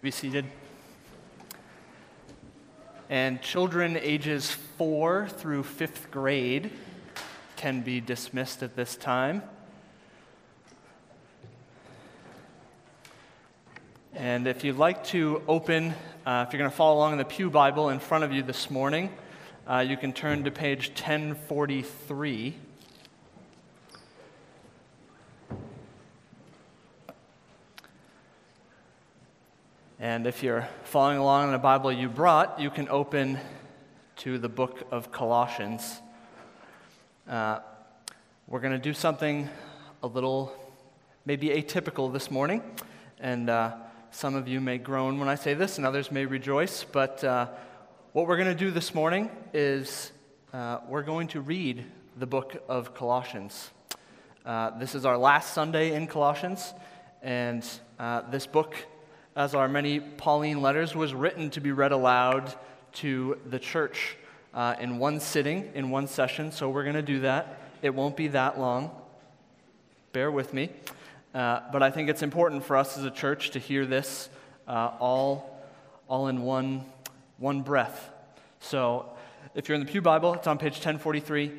Be seated. And children ages four through fifth grade can be dismissed at this time. And if you'd like to open, uh, if you're going to follow along in the Pew Bible in front of you this morning, uh, you can turn to page 1043. And if you're following along in the Bible you brought, you can open to the book of Colossians. Uh, we're going to do something a little maybe atypical this morning. And uh, some of you may groan when I say this, and others may rejoice. But uh, what we're going to do this morning is uh, we're going to read the book of Colossians. Uh, this is our last Sunday in Colossians, and uh, this book as our many Pauline letters, was written to be read aloud to the church uh, in one sitting, in one session. So we're going to do that. It won't be that long. Bear with me. Uh, but I think it's important for us as a church to hear this uh, all, all in one, one breath. So if you're in the Pew Bible, it's on page 1043.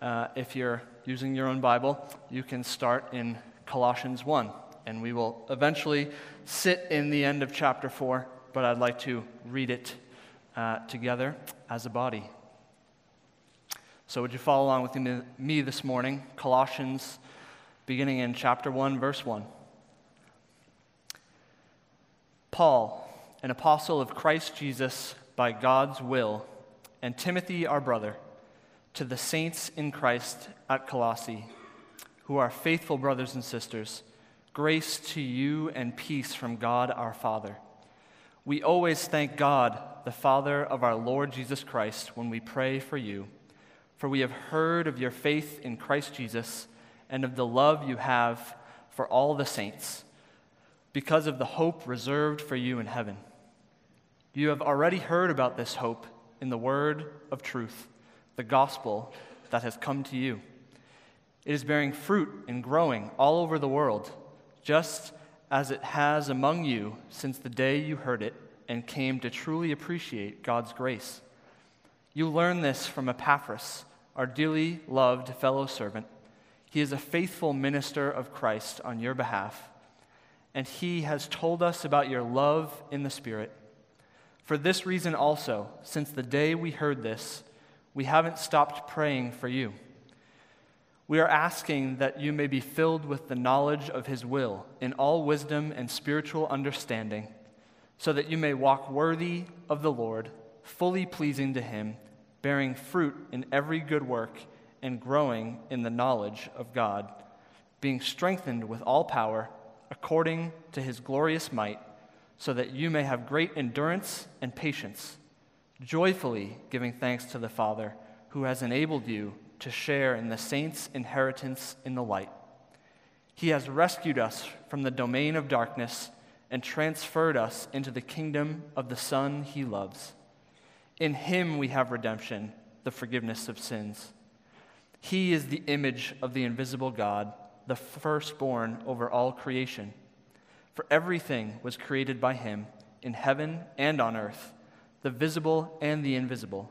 Uh, if you're using your own Bible, you can start in Colossians 1 and we will eventually sit in the end of chapter 4, but I'd like to read it uh, together as a body. So, would you follow along with me this morning? Colossians, beginning in chapter 1, verse 1. Paul, an apostle of Christ Jesus by God's will, and Timothy, our brother, to the saints in Christ at Colossae, who are faithful brothers and sisters Grace to you and peace from God our Father. We always thank God, the Father of our Lord Jesus Christ, when we pray for you, for we have heard of your faith in Christ Jesus and of the love you have for all the saints, because of the hope reserved for you in heaven. You have already heard about this hope in the word of truth, the gospel that has come to you. It is bearing fruit and growing all over the world just as it has among you since the day you heard it and came to truly appreciate God's grace. You learned this from Epaphras, our dearly loved fellow servant. He is a faithful minister of Christ on your behalf, and he has told us about your love in the Spirit. For this reason also, since the day we heard this, we haven't stopped praying for you. We are asking that you may be filled with the knowledge of His will in all wisdom and spiritual understanding, so that you may walk worthy of the Lord, fully pleasing to Him, bearing fruit in every good work, and growing in the knowledge of God, being strengthened with all power according to His glorious might, so that you may have great endurance and patience, joyfully giving thanks to the Father who has enabled you to share in the saints' inheritance in the light. He has rescued us from the domain of darkness and transferred us into the kingdom of the Son he loves. In him we have redemption, the forgiveness of sins. He is the image of the invisible God, the firstborn over all creation. For everything was created by him, in heaven and on earth, the visible and the invisible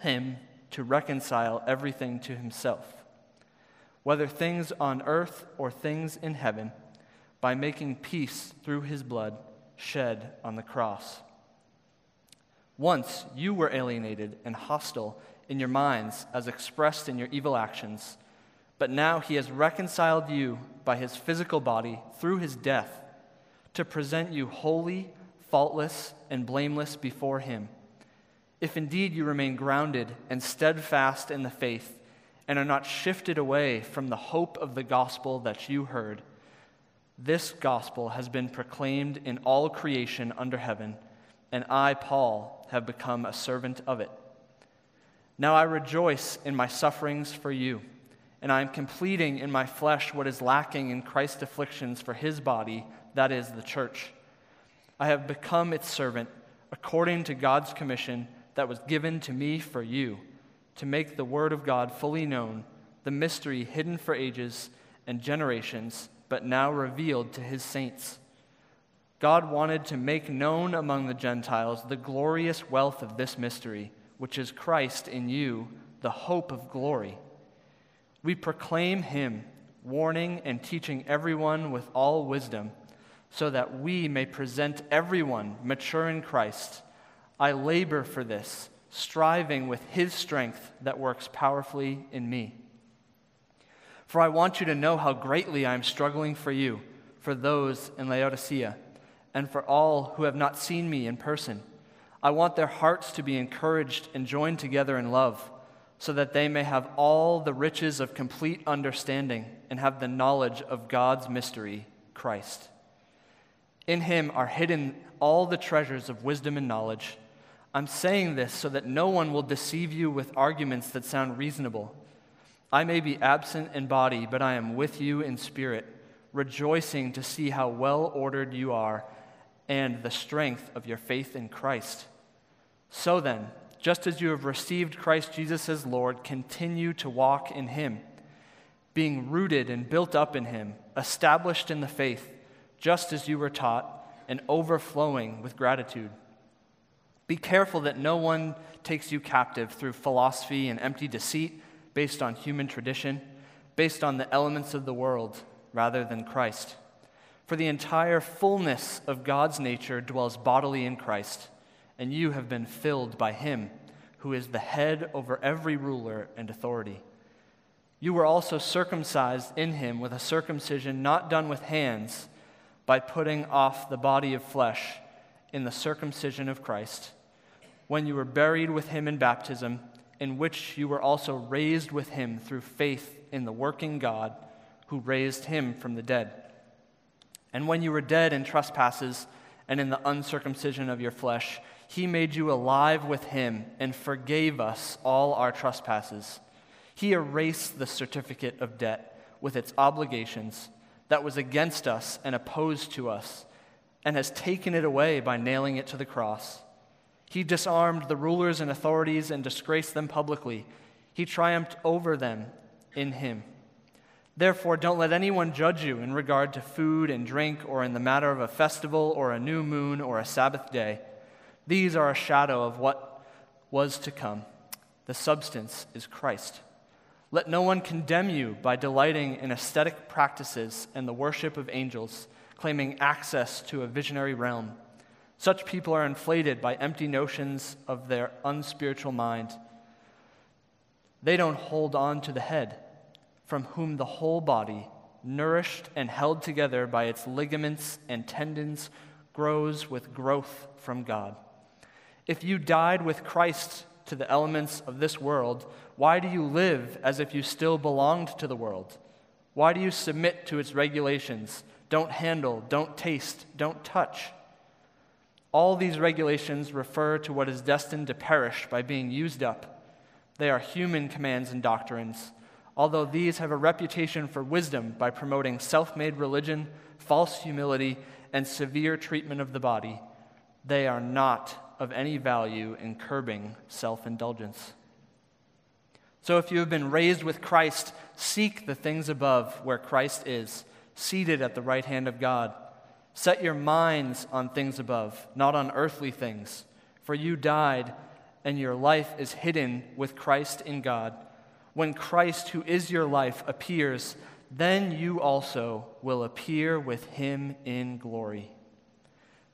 him to reconcile everything to himself, whether things on earth or things in heaven, by making peace through his blood shed on the cross. Once you were alienated and hostile in your minds as expressed in your evil actions, but now he has reconciled you by his physical body through his death to present you holy, faultless, and blameless before him if indeed you remain grounded and steadfast in the faith and are not shifted away from the hope of the gospel that you heard, This gospel has been proclaimed in all creation under heaven, and I, Paul, have become a servant of it. Now I rejoice in my sufferings for you, and I am completing in my flesh what is lacking in Christ's afflictions for his body, that is, the church. I have become its servant according to God's commission that was given to me for you, to make the word of God fully known, the mystery hidden for ages and generations but now revealed to his saints. God wanted to make known among the Gentiles the glorious wealth of this mystery, which is Christ in you, the hope of glory. We proclaim him, warning and teaching everyone with all wisdom, so that we may present everyone mature in Christ. I labor for this, striving with his strength that works powerfully in me. For I want you to know how greatly I am struggling for you, for those in Laodicea, and for all who have not seen me in person. I want their hearts to be encouraged and joined together in love, so that they may have all the riches of complete understanding and have the knowledge of God's mystery, Christ. In him are hidden all the treasures of wisdom and knowledge. I'm saying this so that no one will deceive you with arguments that sound reasonable. I may be absent in body, but I am with you in spirit, rejoicing to see how well ordered you are and the strength of your faith in Christ. So then, just as you have received Christ Jesus as Lord, continue to walk in him, being rooted and built up in him, established in the faith, just as you were taught, and overflowing with gratitude. Be careful that no one takes you captive through philosophy and empty deceit based on human tradition, based on the elements of the world rather than Christ. For the entire fullness of God's nature dwells bodily in Christ, and you have been filled by Him, who is the head over every ruler and authority. You were also circumcised in Him with a circumcision not done with hands, by putting off the body of flesh in the circumcision of Christ, when you were buried with Him in baptism in which you were also raised with him through faith in the working God who raised him from the dead. And when you were dead in trespasses and in the uncircumcision of your flesh, he made you alive with him and forgave us all our trespasses. He erased the certificate of debt with its obligations that was against us and opposed to us, and has taken it away by nailing it to the cross. He disarmed the rulers and authorities and disgraced them publicly. He triumphed over them in him. Therefore, don't let anyone judge you in regard to food and drink, or in the matter of a festival, or a new moon, or a Sabbath day. These are a shadow of what was to come. The substance is Christ. Let no one condemn you by delighting in ascetic practices and the worship of angels, claiming access to a visionary realm. Such people are inflated by empty notions of their unspiritual mind. They don't hold on to the head, from whom the whole body, nourished and held together by its ligaments and tendons, grows with growth from God. If you died with Christ to the elements of this world, why do you live as if you still belonged to the world? Why do you submit to its regulations? Don't handle, don't taste, don't touch. All these regulations refer to what is destined to perish by being used up. They are human commands and doctrines, although these have a reputation for wisdom by promoting self made religion, false humility, and severe treatment of the body. They are not of any value in curbing self indulgence. So, if you have been raised with Christ, seek the things above where Christ is, seated at the right hand of God. Set your minds on things above, not on earthly things. For you died, and your life is hidden with Christ in God. When Christ, who is your life, appears, then you also will appear with him in glory.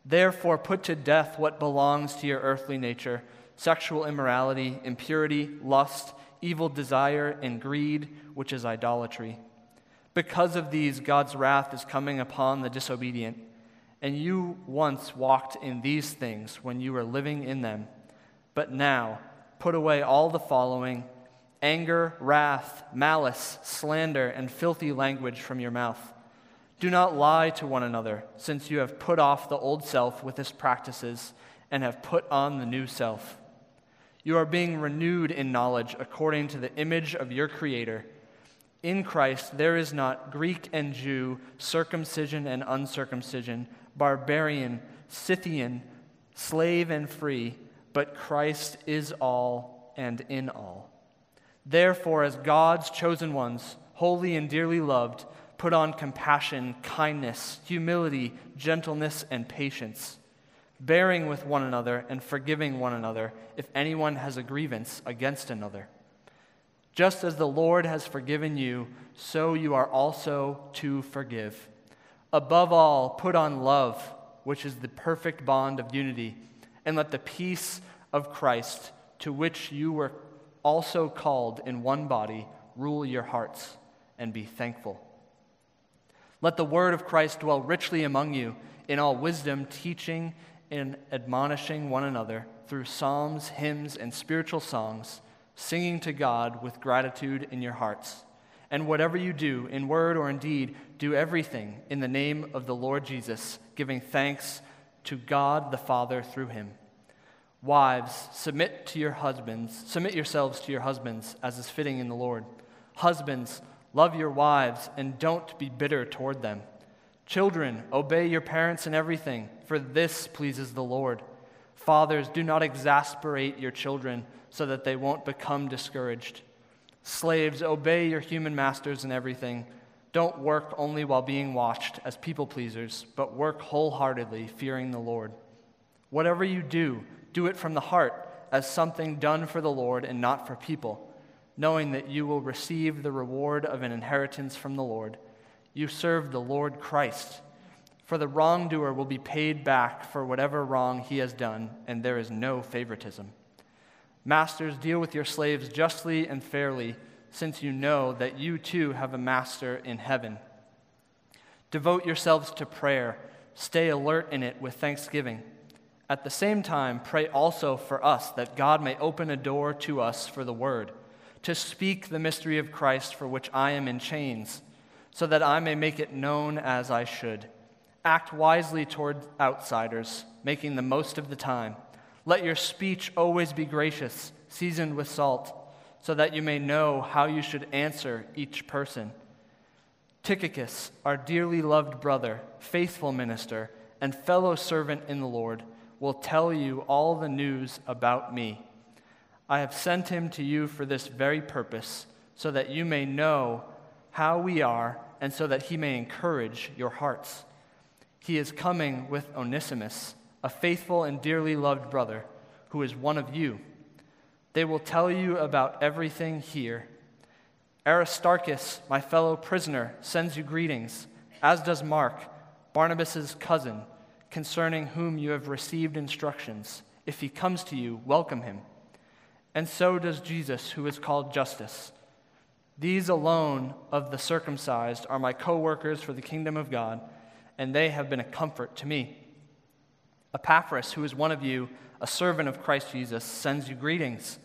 Therefore, put to death what belongs to your earthly nature sexual immorality, impurity, lust, evil desire, and greed, which is idolatry. Because of these, God's wrath is coming upon the disobedient. And you once walked in these things when you were living in them. But now, put away all the following anger, wrath, malice, slander, and filthy language from your mouth. Do not lie to one another, since you have put off the old self with its practices and have put on the new self. You are being renewed in knowledge according to the image of your Creator. In Christ, there is not Greek and Jew, circumcision and uncircumcision, barbarian, Scythian, slave and free, but Christ is all and in all. Therefore, as God's chosen ones, holy and dearly loved, Put on compassion, kindness, humility, gentleness, and patience, bearing with one another and forgiving one another if anyone has a grievance against another. Just as the Lord has forgiven you, so you are also to forgive. Above all, put on love, which is the perfect bond of unity, and let the peace of Christ, to which you were also called in one body, rule your hearts, and be thankful. Let the word of Christ dwell richly among you in all wisdom, teaching and admonishing one another through psalms, hymns, and spiritual songs, singing to God with gratitude in your hearts. And whatever you do, in word or in deed, do everything in the name of the Lord Jesus, giving thanks to God the Father through him. Wives, submit to your husbands, submit yourselves to your husbands as is fitting in the Lord. Husbands, Love your wives and don't be bitter toward them. Children, obey your parents in everything, for this pleases the Lord. Fathers, do not exasperate your children so that they won't become discouraged. Slaves, obey your human masters in everything. Don't work only while being watched as people pleasers, but work wholeheartedly, fearing the Lord. Whatever you do, do it from the heart as something done for the Lord and not for people knowing that you will receive the reward of an inheritance from the Lord. You serve the Lord Christ. For the wrongdoer will be paid back for whatever wrong he has done, and there is no favoritism. Masters, deal with your slaves justly and fairly, since you know that you too have a master in heaven. Devote yourselves to prayer, stay alert in it with thanksgiving. At the same time, pray also for us that God may open a door to us for the word to speak the mystery of Christ for which I am in chains, so that I may make it known as I should. Act wisely toward outsiders, making the most of the time. Let your speech always be gracious, seasoned with salt, so that you may know how you should answer each person. Tychicus, our dearly loved brother, faithful minister, and fellow servant in the Lord, will tell you all the news about me. I have sent him to you for this very purpose, so that you may know how we are, and so that he may encourage your hearts. He is coming with Onesimus, a faithful and dearly loved brother, who is one of you. They will tell you about everything here. Aristarchus, my fellow prisoner, sends you greetings, as does Mark, Barnabas' cousin, concerning whom you have received instructions. If he comes to you, welcome him and so does Jesus, who is called Justus. These alone of the circumcised are my co workers for the kingdom of God, and they have been a comfort to me. Epaphras, who is one of you, a servant of Christ Jesus, sends you greetings.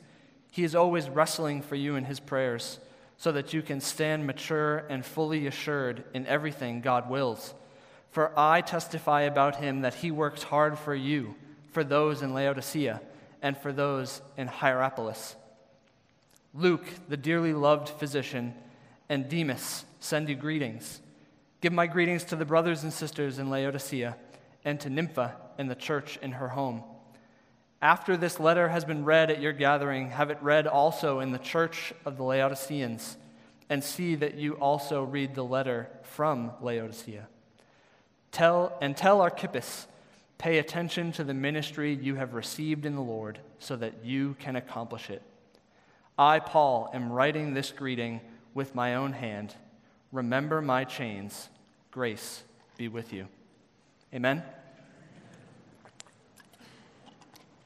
He is always wrestling for you in his prayers, so that you can stand mature and fully assured in everything God wills. For I testify about him that he works hard for you, for those in Laodicea and for those in Hierapolis. Luke, the dearly loved physician, and Demas send you greetings. Give my greetings to the brothers and sisters in Laodicea and to Nympha and the church in her home. After this letter has been read at your gathering, have it read also in the church of the Laodiceans, and see that you also read the letter from Laodicea. Tell and tell Archippus Pay attention to the ministry you have received in the Lord so that you can accomplish it. I, Paul, am writing this greeting with my own hand. Remember my chains. Grace be with you. Amen?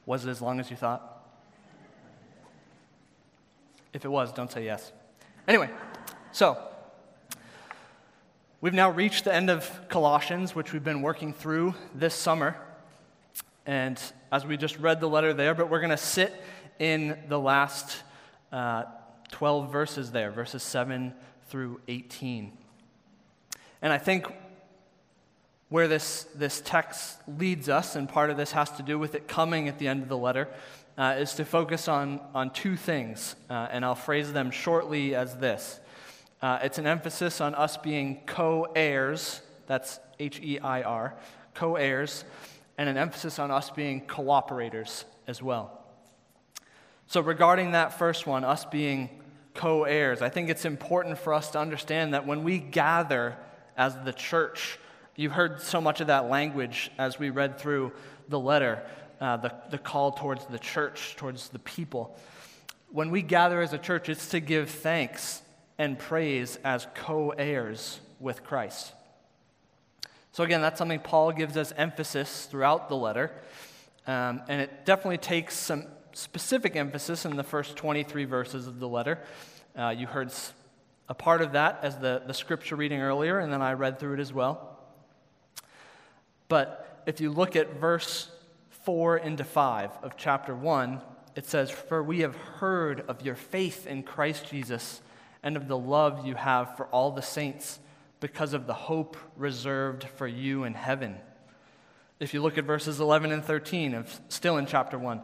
Was it as long as you thought? If it was, don't say yes. Anyway, so We've now reached the end of Colossians, which we've been working through this summer. And as we just read the letter there, but we're going to sit in the last uh, 12 verses there, verses 7 through 18. And I think Where this, this text leads us, and part of this has to do with it coming at the end of the letter, uh, is to focus on, on two things, uh, and I'll phrase them shortly as this. Uh, it's an emphasis on us being co heirs, that's H E I R, co heirs, and an emphasis on us being cooperators as well. So, regarding that first one, us being co heirs, I think it's important for us to understand that when we gather as the church, you heard so much of that language as we read through the letter, uh, the, the call towards the church, towards the people. When we gather as a church, it's to give thanks and praise as co heirs with Christ. So, again, that's something Paul gives us emphasis throughout the letter. Um, and it definitely takes some specific emphasis in the first 23 verses of the letter. Uh, you heard a part of that as the, the scripture reading earlier, and then I read through it as well. But if you look at verse 4 into 5 of chapter 1, it says, For we have heard of your faith in Christ Jesus and of the love you have for all the saints because of the hope reserved for you in heaven. If you look at verses 11 and 13 of still in chapter 1,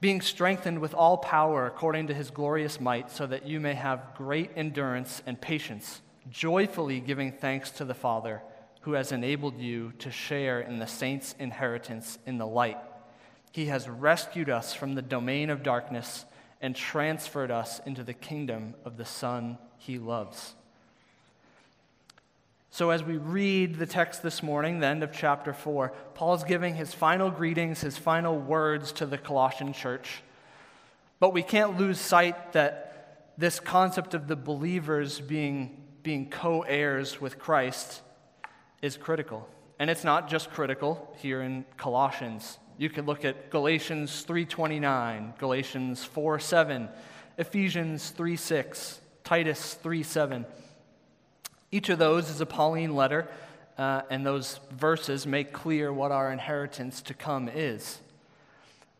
being strengthened with all power according to his glorious might, so that you may have great endurance and patience, joyfully giving thanks to the Father who has enabled you to share in the saints' inheritance in the light. He has rescued us from the domain of darkness and transferred us into the kingdom of the Son he loves. So, as we read the text this morning, the end of chapter 4, Paul is giving his final greetings, his final words to the Colossian church. But we can't lose sight that this concept of the believers being, being co heirs with Christ is critical. And it's not just critical here in Colossians. You could look at Galatians 3:29, Galatians 4:7, Ephesians 3:6, Titus 3:7. Each of those is a Pauline letter, uh, and those verses make clear what our inheritance to come is.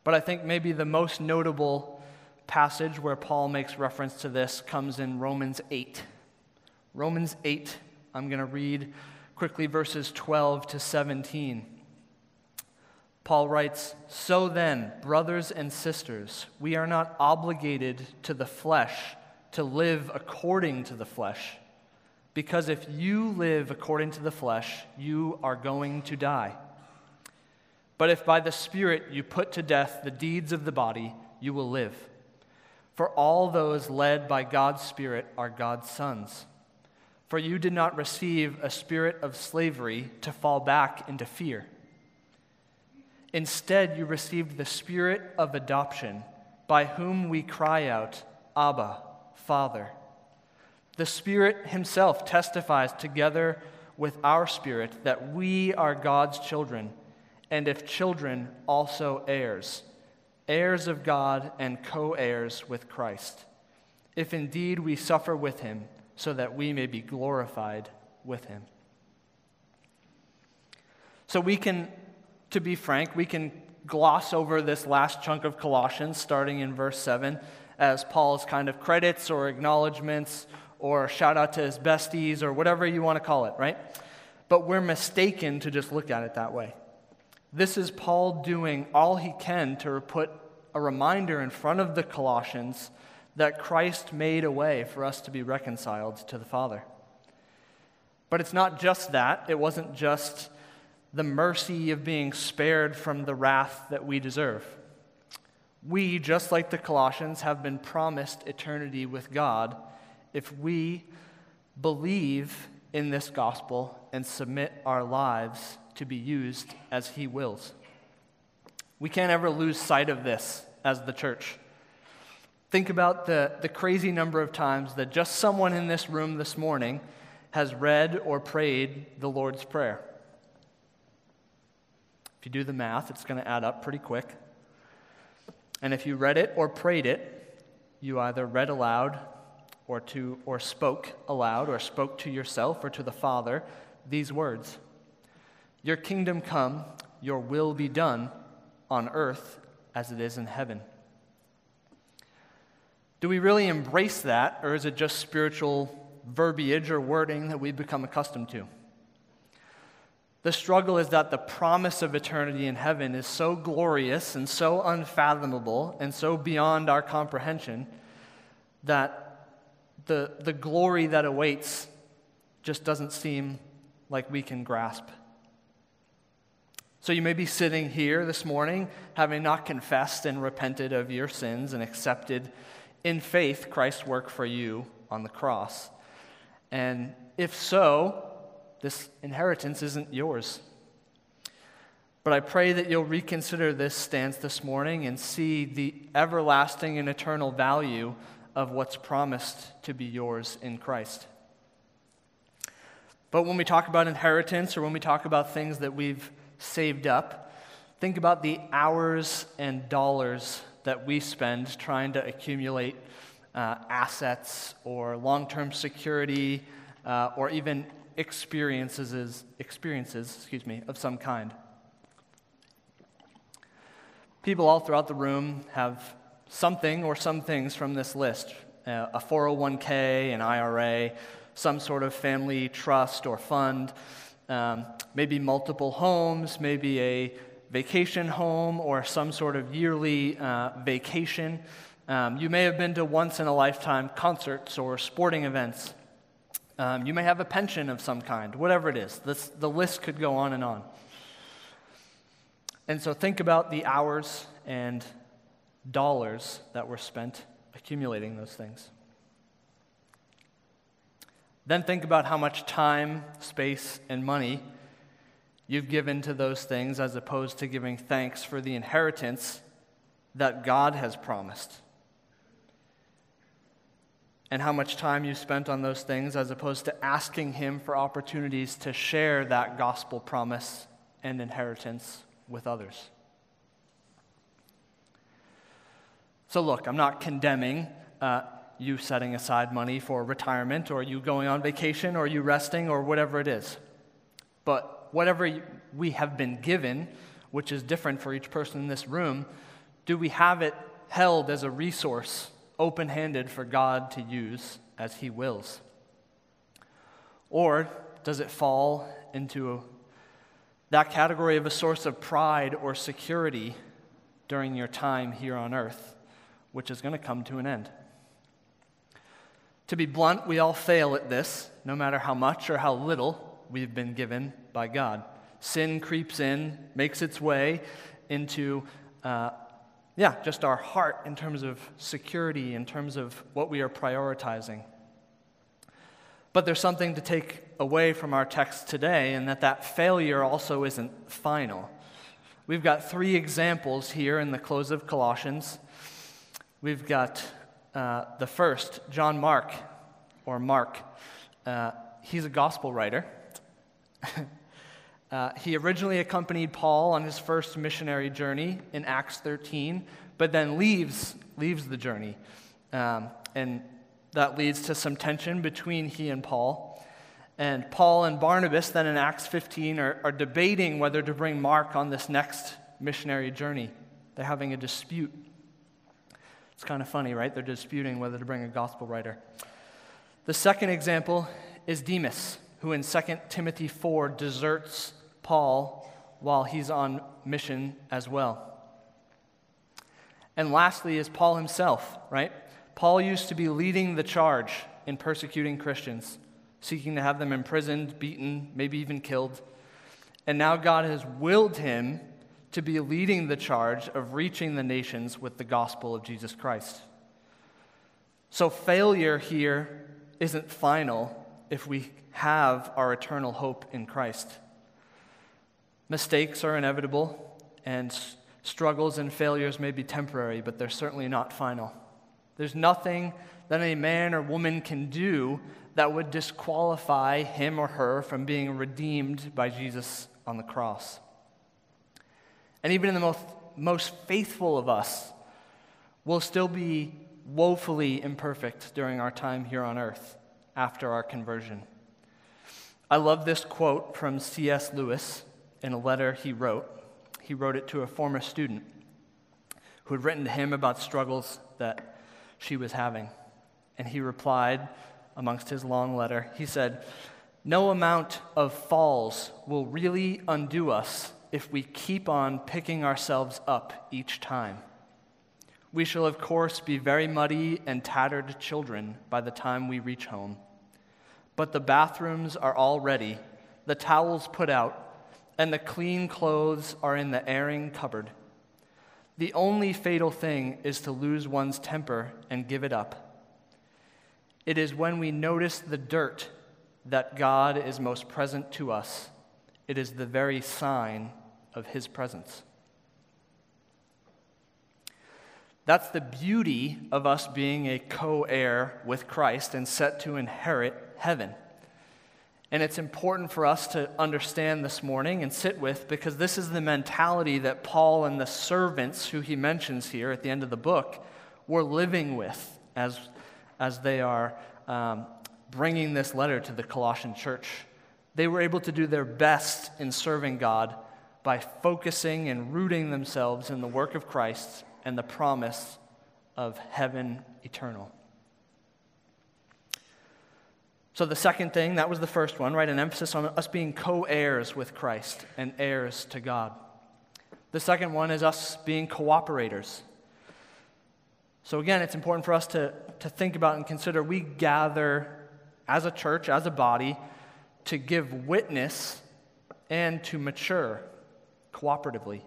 But I think maybe the most notable passage where Paul makes reference to this comes in Romans 8. Romans 8, I'm going to read quickly verses 12 to 17. Paul writes, So then, brothers and sisters, we are not obligated to the flesh to live according to the flesh. Because if you live according to the flesh, you are going to die. But if by the Spirit you put to death the deeds of the body, you will live. For all those led by God's Spirit are God's sons. For you did not receive a spirit of slavery to fall back into fear. Instead, you received the spirit of adoption, by whom we cry out, Abba, Father. The Spirit Himself testifies together with our spirit that we are God's children, and if children, also heirs, heirs of God and co heirs with Christ. If indeed we suffer with Him, so that we may be glorified with him. So we can, to be frank, we can gloss over this last chunk of Colossians, starting in verse 7, as Paul's kind of credits or acknowledgments or shout out to his besties or whatever you want to call it, right? But we're mistaken to just look at it that way. This is Paul doing all he can to put a reminder in front of the Colossians that Christ made a way for us to be reconciled to the Father. But it's not just that, it wasn't just the mercy of being spared from the wrath that we deserve. We, just like the Colossians, have been promised eternity with God if we believe in this gospel and submit our lives to be used as He wills. We can't ever lose sight of this as the church. Think about the, the crazy number of times that just someone in this room this morning has read or prayed the Lord's Prayer. If you do the math, it's going to add up pretty quick. And if you read it or prayed it, you either read aloud or, to, or spoke aloud or spoke to yourself or to the Father these words Your kingdom come, your will be done on earth as it is in heaven. Do we really embrace that, or is it just spiritual verbiage or wording that we've become accustomed to? The struggle is that the promise of eternity in heaven is so glorious and so unfathomable and so beyond our comprehension that the, the glory that awaits just doesn't seem like we can grasp. So you may be sitting here this morning having not confessed and repented of your sins and accepted in faith Christ's work for you on the cross. And if so, this inheritance isn't yours. But I pray that you'll reconsider this stance this morning and see the everlasting and eternal value of what's promised to be yours in Christ. But when we talk about inheritance or when we talk about things that we've saved up, think about the hours and dollars that we spend trying to accumulate uh, assets or long term security uh, or even experiences, experiences excuse me, of some kind. People all throughout the room have something or some things from this list uh, a 401k, an IRA, some sort of family trust or fund, um, maybe multiple homes, maybe a vacation home or some sort of yearly uh, vacation. Um, you may have been to once in a lifetime concerts or sporting events. Um, you may have a pension of some kind, whatever it is. This, the list could go on and on. And so think about the hours and dollars that were spent accumulating those things. Then think about how much time, space, and money you've given to those things as opposed to giving thanks for the inheritance that God has promised and how much time you spent on those things as opposed to asking Him for opportunities to share that gospel promise and inheritance with others. So, look, I'm not condemning uh, you setting aside money for retirement or you going on vacation or you resting or whatever it is. But whatever we have been given, which is different for each person in this room, do we have it held as a resource open handed for God to use as He wills? Or does it fall into that category of a source of pride or security during your time here on earth, which is going to come to an end? To be blunt, we all fail at this, no matter how much or how little we've been given by God. Sin creeps in, makes its way into uh, yeah, just our heart in terms of security, in terms of what we are prioritizing. But there's something to take away from our text today, and that that failure also isn't final. We've got three examples here in the close of Colossians. We've got uh, the first, John Mark, or Mark. Uh, he's a gospel writer. Uh, he originally accompanied Paul on his first missionary journey in Acts 13, but then leaves, leaves the journey. Um, and that leads to some tension between he and Paul. And Paul and Barnabas, then in Acts 15, are, are debating whether to bring Mark on this next missionary journey. They're having a dispute. It's kind of funny, right? They're disputing whether to bring a gospel writer. The second example is Demas, who in 2 Timothy 4 deserts Paul while he's on mission as well. And lastly is Paul himself, right? Paul used to be leading the charge in persecuting Christians, seeking to have them imprisoned, beaten, maybe even killed. And now God has willed him to be leading the charge of reaching the nations with the gospel of Jesus Christ. So failure here isn't final if we have our eternal hope in Christ. Mistakes are inevitable, and struggles and failures may be temporary, but they're certainly not final. There's nothing that a man or woman can do that would disqualify him or her from being redeemed by Jesus on the cross. And even the most, most faithful of us will still be woefully imperfect during our time here on earth after our conversion. I love this quote from C.S. Lewis in a letter he wrote. He wrote it to a former student who had written to him about struggles that she was having. And he replied, amongst his long letter, he said, No amount of falls will really undo us if we keep on picking ourselves up each time. We shall, of course, be very muddy and tattered children by the time we reach home. But the bathrooms are all ready, the towels put out, and the clean clothes are in the airing cupboard. The only fatal thing is to lose one's temper and give it up. It is when we notice the dirt that God is most present to us. It is the very sign of His presence. That's the beauty of us being a co heir with Christ and set to inherit heaven. And it's important for us to understand this morning and sit with because this is the mentality that Paul and the servants who he mentions here at the end of the book were living with as, as they are um, bringing this letter to the Colossian church. They were able to do their best in serving God by focusing and rooting themselves in the work of Christ and the promise of heaven eternal. So, the second thing, that was the first one, right? An emphasis on us being co heirs with Christ and heirs to God. The second one is us being cooperators. So, again, it's important for us to, to think about and consider we gather as a church, as a body, to give witness and to mature cooperatively.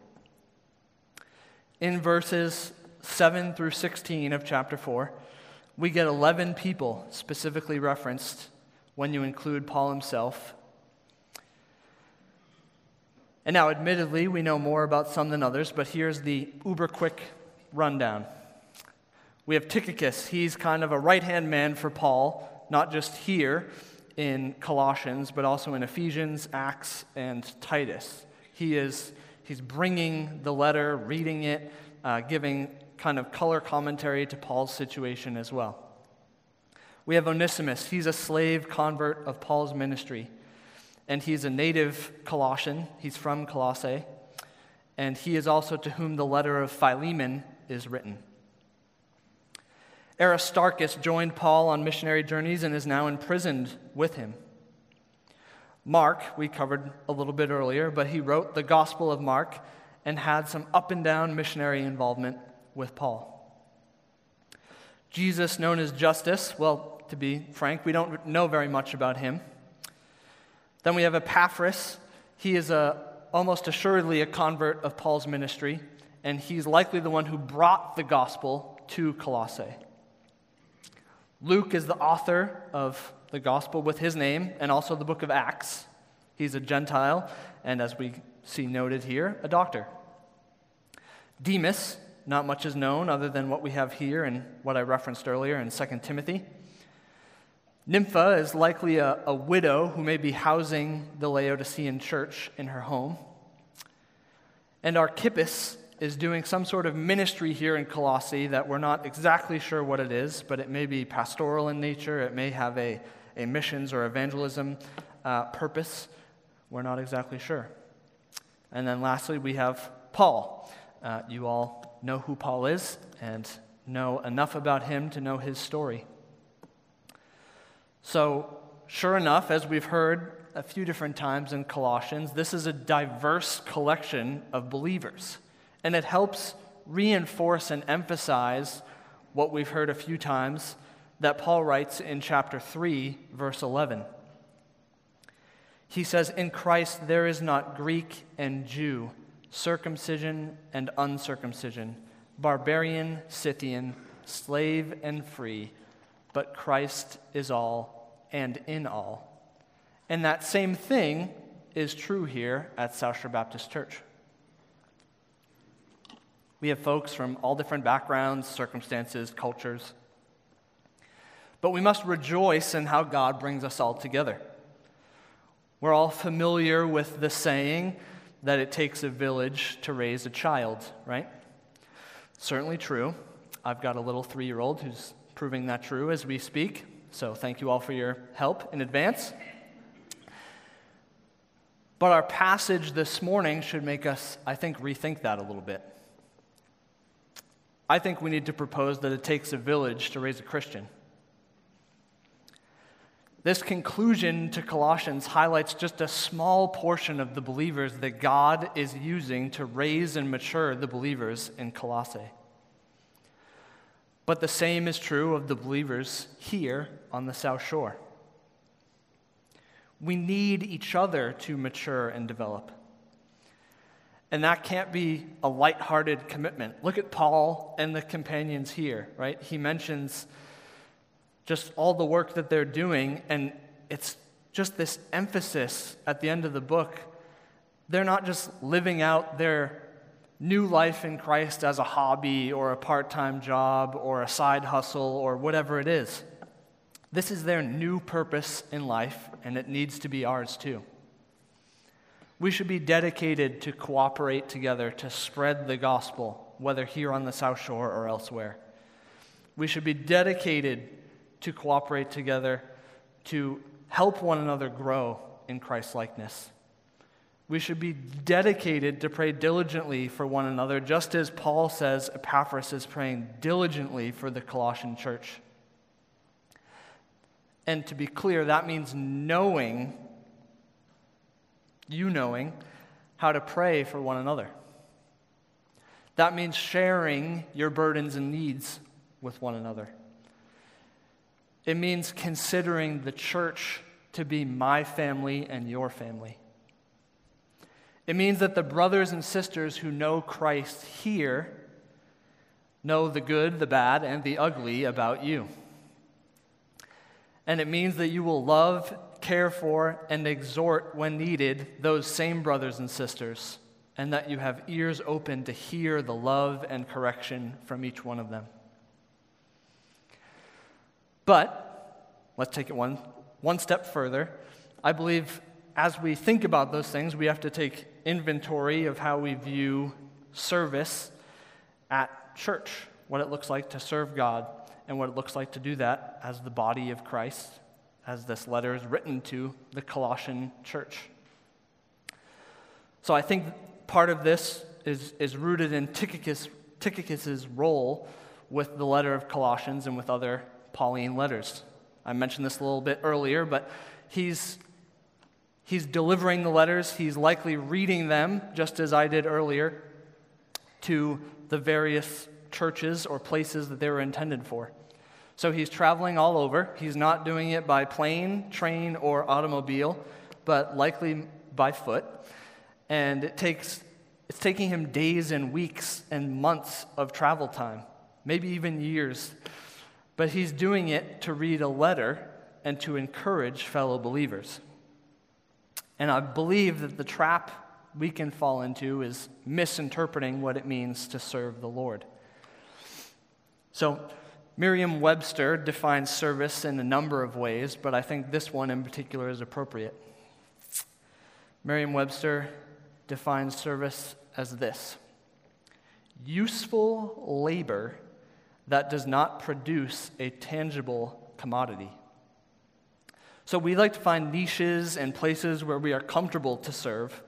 In verses 7 through 16 of chapter 4, we get 11 people specifically referenced when you include Paul himself. And now, admittedly, we know more about some than others, but here's the uber quick rundown. We have Tychicus. He's kind of a right hand man for Paul not just here in Colossians, but also in Ephesians, Acts, and Titus. He is he's bringing the letter, reading it, uh, giving kind of color commentary to Paul's situation as well. We have Onesimus. He's a slave convert of Paul's ministry, and he's a native Colossian. He's from Colossae, and he is also to whom the letter of Philemon is written. Aristarchus joined Paul on missionary journeys and is now imprisoned with him. Mark, we covered a little bit earlier, but he wrote the Gospel of Mark and had some up and down missionary involvement with Paul. Jesus, known as Justus, well, to be frank, we don't know very much about him. Then we have Epaphras. He is a, almost assuredly a convert of Paul's ministry, and he's likely the one who brought the gospel to Colossae. Luke is the author of the gospel with his name and also the book of Acts. He's a Gentile, and as we see noted here, a doctor. Demas, not much is known other than what we have here and what I referenced earlier in 2 Timothy. Nympha is likely a, a widow who may be housing the Laodicean church in her home. And Archippus is doing some sort of ministry here in Colossae that we're not exactly sure what it is, but it may be pastoral in nature, it may have a, a missions or evangelism uh, purpose. We're not exactly sure. And then lastly, we have Paul. Uh, you all know who Paul is and know enough about him to know his story. So, sure enough, as we've heard a few different times in Colossians, this is a diverse collection of believers. And it helps reinforce and emphasize what we've heard a few times that Paul writes in chapter 3, verse 11. He says, In Christ there is not Greek and Jew, circumcision and uncircumcision, barbarian, Scythian, slave and free, but Christ is all and in all. And that same thing is true here at South Shore Baptist Church. We have folks from all different backgrounds, circumstances, cultures. But we must rejoice in how God brings us all together. We're all familiar with the saying that it takes a village to raise a child, right? Certainly true. I've got a little three year old who's proving that true as we speak. So thank you all for your help in advance. But our passage this morning should make us, I think, rethink that a little bit. I think we need to propose that it takes a village to raise a Christian. This conclusion to Colossians highlights just a small portion of the believers that God is using to raise and mature the believers in Colossae. But the same is true of the believers here on the South Shore. We need each other to mature and develop. And that can't be a light-hearted commitment. Look at Paul and the companions here, right? He mentions just all the work that they're doing, and it's just this emphasis at the end of the book. They're not just living out their new life in Christ as a hobby or a part time job or a side hustle or whatever it is. This is their new purpose in life, and it needs to be ours too. We should be dedicated to cooperate together to spread the gospel, whether here on the South Shore or elsewhere. We should be dedicated to cooperate together to help one another grow in Christ likeness. We should be dedicated to pray diligently for one another, just as Paul says Epaphras is praying diligently for the Colossian church. And to be clear, that means knowing, you knowing, how to pray for one another. That means sharing your burdens and needs with one another. It means considering the church to be my family and your family. It means that the brothers and sisters who know Christ here know the good, the bad, and the ugly about you. And it means that you will love, care for, and exhort when needed those same brothers and sisters, and that you have ears open to hear the love and correction from each one of them. But let's take it one, one step further. I believe as we think about those things, we have to take inventory of how we view service at church, what it looks like to serve God, and what it looks like to do that as the body of Christ, as this letter is written to the Colossian church. So I think part of this is, is rooted in Tychicus, Tychicus's role with the letter of Colossians and with other Pauline letters. I mentioned this a little bit earlier, but he's, he's delivering the letters. He's likely reading them, just as I did earlier, to the various churches or places that they were intended for. So he's traveling all over. He's not doing it by plane, train, or automobile, but likely by foot. And it takes, it's taking him days and weeks and months of travel time, maybe even years but he's doing it to read a letter and to encourage fellow believers. And I believe that the trap we can fall into is misinterpreting what it means to serve the Lord. So, Merriam Webster defines service in a number of ways, but I think this one in particular is appropriate. Merriam Webster defines service as this useful labor that does not produce a tangible commodity. So we like to find niches and places where we are comfortable to serve.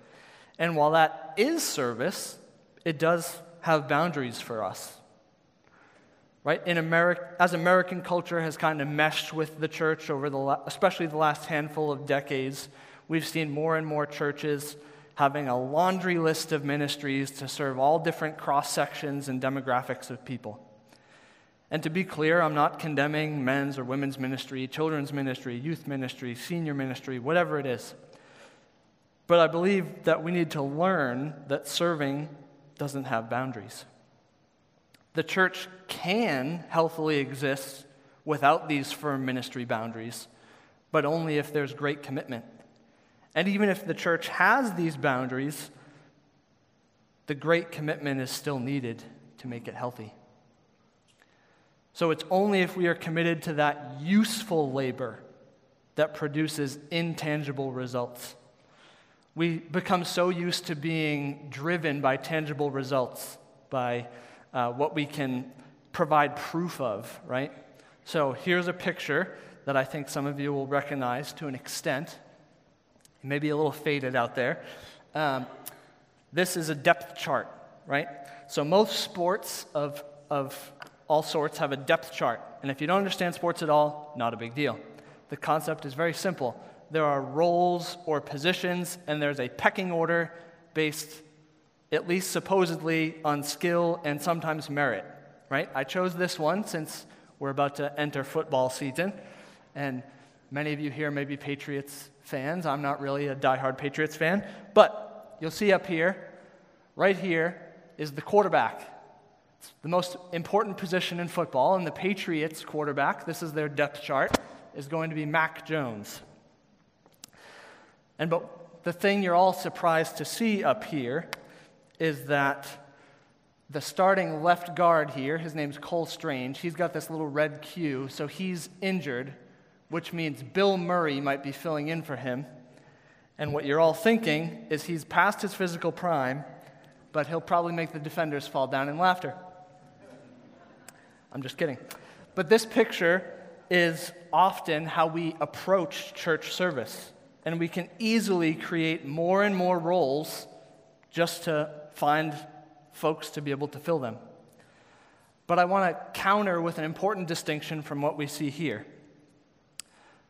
And while that is service, it does have boundaries for us. Right? In America, as American culture has kind of meshed with the church over the, especially the last handful of decades, we've seen more and more churches having a laundry list of ministries to serve all different cross sections and demographics of people. And to be clear, I'm not condemning men's or women's ministry, children's ministry, youth ministry, senior ministry, whatever it is. But I believe that we need to learn that serving doesn't have boundaries. The church can healthily exist without these firm ministry boundaries, but only if there's great commitment. And even if the church has these boundaries, the great commitment is still needed to make it healthy. So it's only if we are committed to that useful labor that produces intangible results. We become so used to being driven by tangible results, by uh, what we can provide proof of, right? So here's a picture that I think some of you will recognize to an extent. Maybe a little faded out there. Um, this is a depth chart, right? So most sports of, of all sorts have a depth chart. And if you don't understand sports at all, not a big deal. The concept is very simple. There are roles or positions, and there's a pecking order based, at least supposedly, on skill and sometimes merit, right? I chose this one since we're about to enter football season, and many of you here may be Patriots fans. I'm not really a diehard Patriots fan, but you'll see up here, right here, is the quarterback. It's the most important position in football, and the Patriots quarterback, this is their depth chart, is going to be Mac Jones. And but the thing you're all surprised to see up here is that the starting left guard here, his name's Cole Strange, he's got this little red Q, so he's injured, which means Bill Murray might be filling in for him. And what you're all thinking is he's past his physical prime, but he'll probably make the defenders fall down in laughter. I'm just kidding. But this picture is often how we approach church service. And we can easily create more and more roles just to find folks to be able to fill them. But I want to counter with an important distinction from what we see here.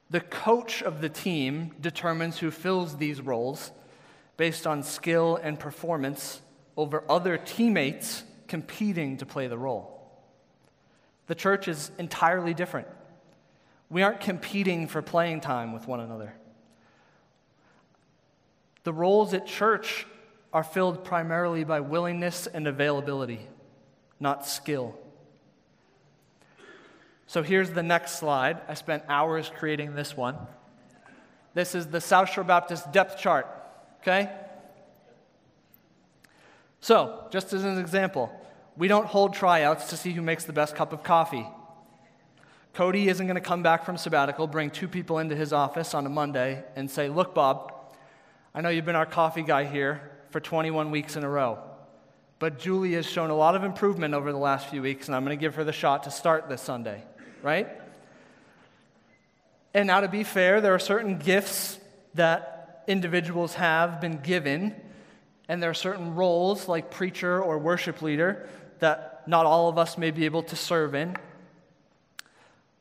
The coach of the team determines who fills these roles based on skill and performance over other teammates competing to play the role. The church is entirely different. We aren't competing for playing time with one another. The roles at church are filled primarily by willingness and availability, not skill. So here's the next slide. I spent hours creating this one. This is the South Shore Baptist depth chart, okay? So, just as an example, we don't hold tryouts to see who makes the best cup of coffee. Cody isn't going to come back from sabbatical, bring two people into his office on a Monday, and say, Look, Bob, I know you've been our coffee guy here for 21 weeks in a row, but Julie has shown a lot of improvement over the last few weeks, and I'm going to give her the shot to start this Sunday, right? And now, to be fair, there are certain gifts that individuals have been given, and there are certain roles, like preacher or worship leader, that not all of us may be able to serve in.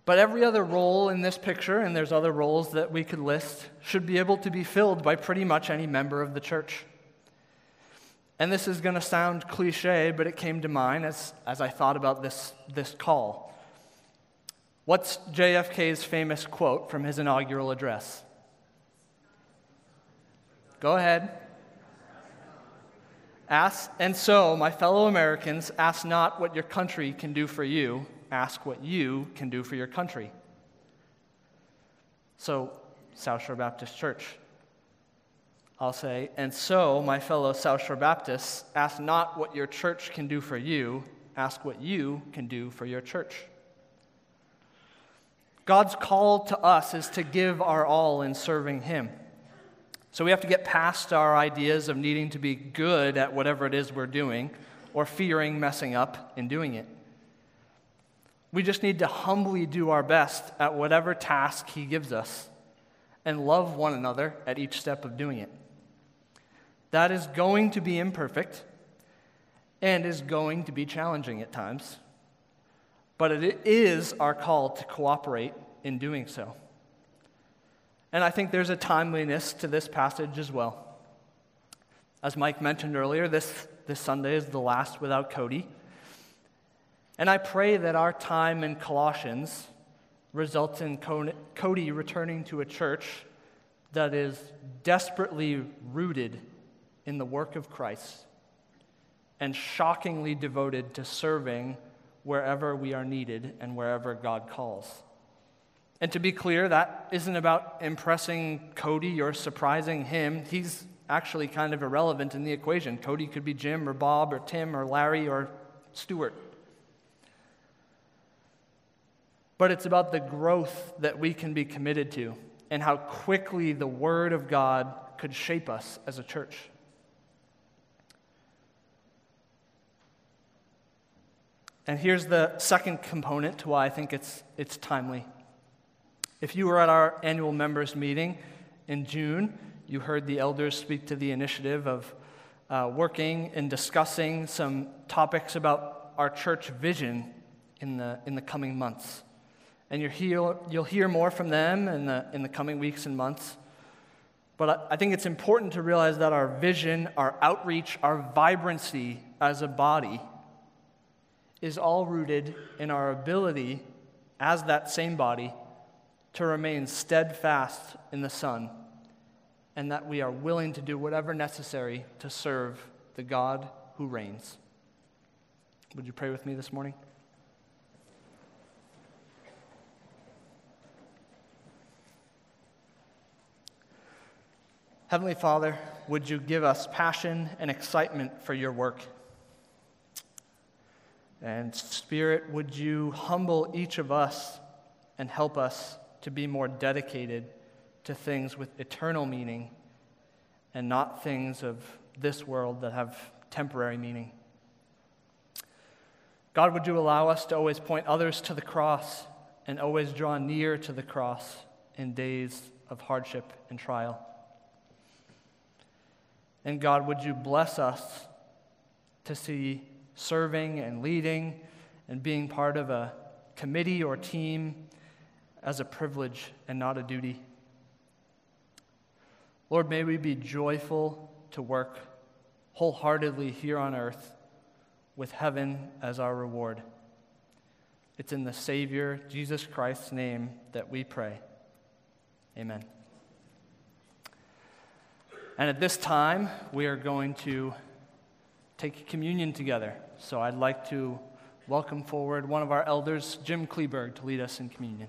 But every other role in this picture, and there's other roles that we could list, should be able to be filled by pretty much any member of the church. And this is going to sound cliche, but it came to mind as, as I thought about this, this call. What's JFK's famous quote from his inaugural address? Go ahead. Ask, and so, my fellow Americans, ask not what your country can do for you, ask what you can do for your country. So, South Shore Baptist Church, I'll say, and so, my fellow South Shore Baptists, ask not what your church can do for you, ask what you can do for your church. God's call to us is to give our all in serving Him. So we have to get past our ideas of needing to be good at whatever it is we're doing or fearing messing up in doing it. We just need to humbly do our best at whatever task He gives us and love one another at each step of doing it. That is going to be imperfect and is going to be challenging at times, but it is our call to cooperate in doing so. And I think there's a timeliness to this passage as well. As Mike mentioned earlier, this, this Sunday is the last without Cody. And I pray that our time in Colossians results in Cody returning to a church that is desperately rooted in the work of Christ and shockingly devoted to serving wherever we are needed and wherever God calls. And to be clear, that isn't about impressing Cody or surprising him. He's actually kind of irrelevant in the equation. Cody could be Jim or Bob or Tim or Larry or Stuart. But it's about the growth that we can be committed to and how quickly the Word of God could shape us as a church. And here's the second component to why I think it's, it's timely. If you were at our annual members meeting in June, you heard the elders speak to the initiative of uh, working and discussing some topics about our church vision in the, in the coming months. and you'll hear, you'll hear more from them in the, in the coming weeks and months. But I think it's important to realize that our vision, our outreach, our vibrancy as a body is all rooted in our ability as that same body to remain steadfast in the Son, and that we are willing to do whatever necessary to serve the God who reigns. Would you pray with me this morning? Heavenly Father, would you give us passion and excitement for your work? And Spirit, would you humble each of us and help us to be more dedicated to things with eternal meaning and not things of this world that have temporary meaning? God, would you allow us to always point others to the cross and always draw near to the cross in days of hardship and trial? And God, would you bless us to see serving and leading and being part of a committee or team as a privilege and not a duty? Lord, may we be joyful to work wholeheartedly here on earth with heaven as our reward. It's in the Savior, Jesus Christ's name, that we pray. Amen. And at this time, we are going to take communion together. So I'd like to welcome forward one of our elders, Jim Kleberg, to lead us in communion.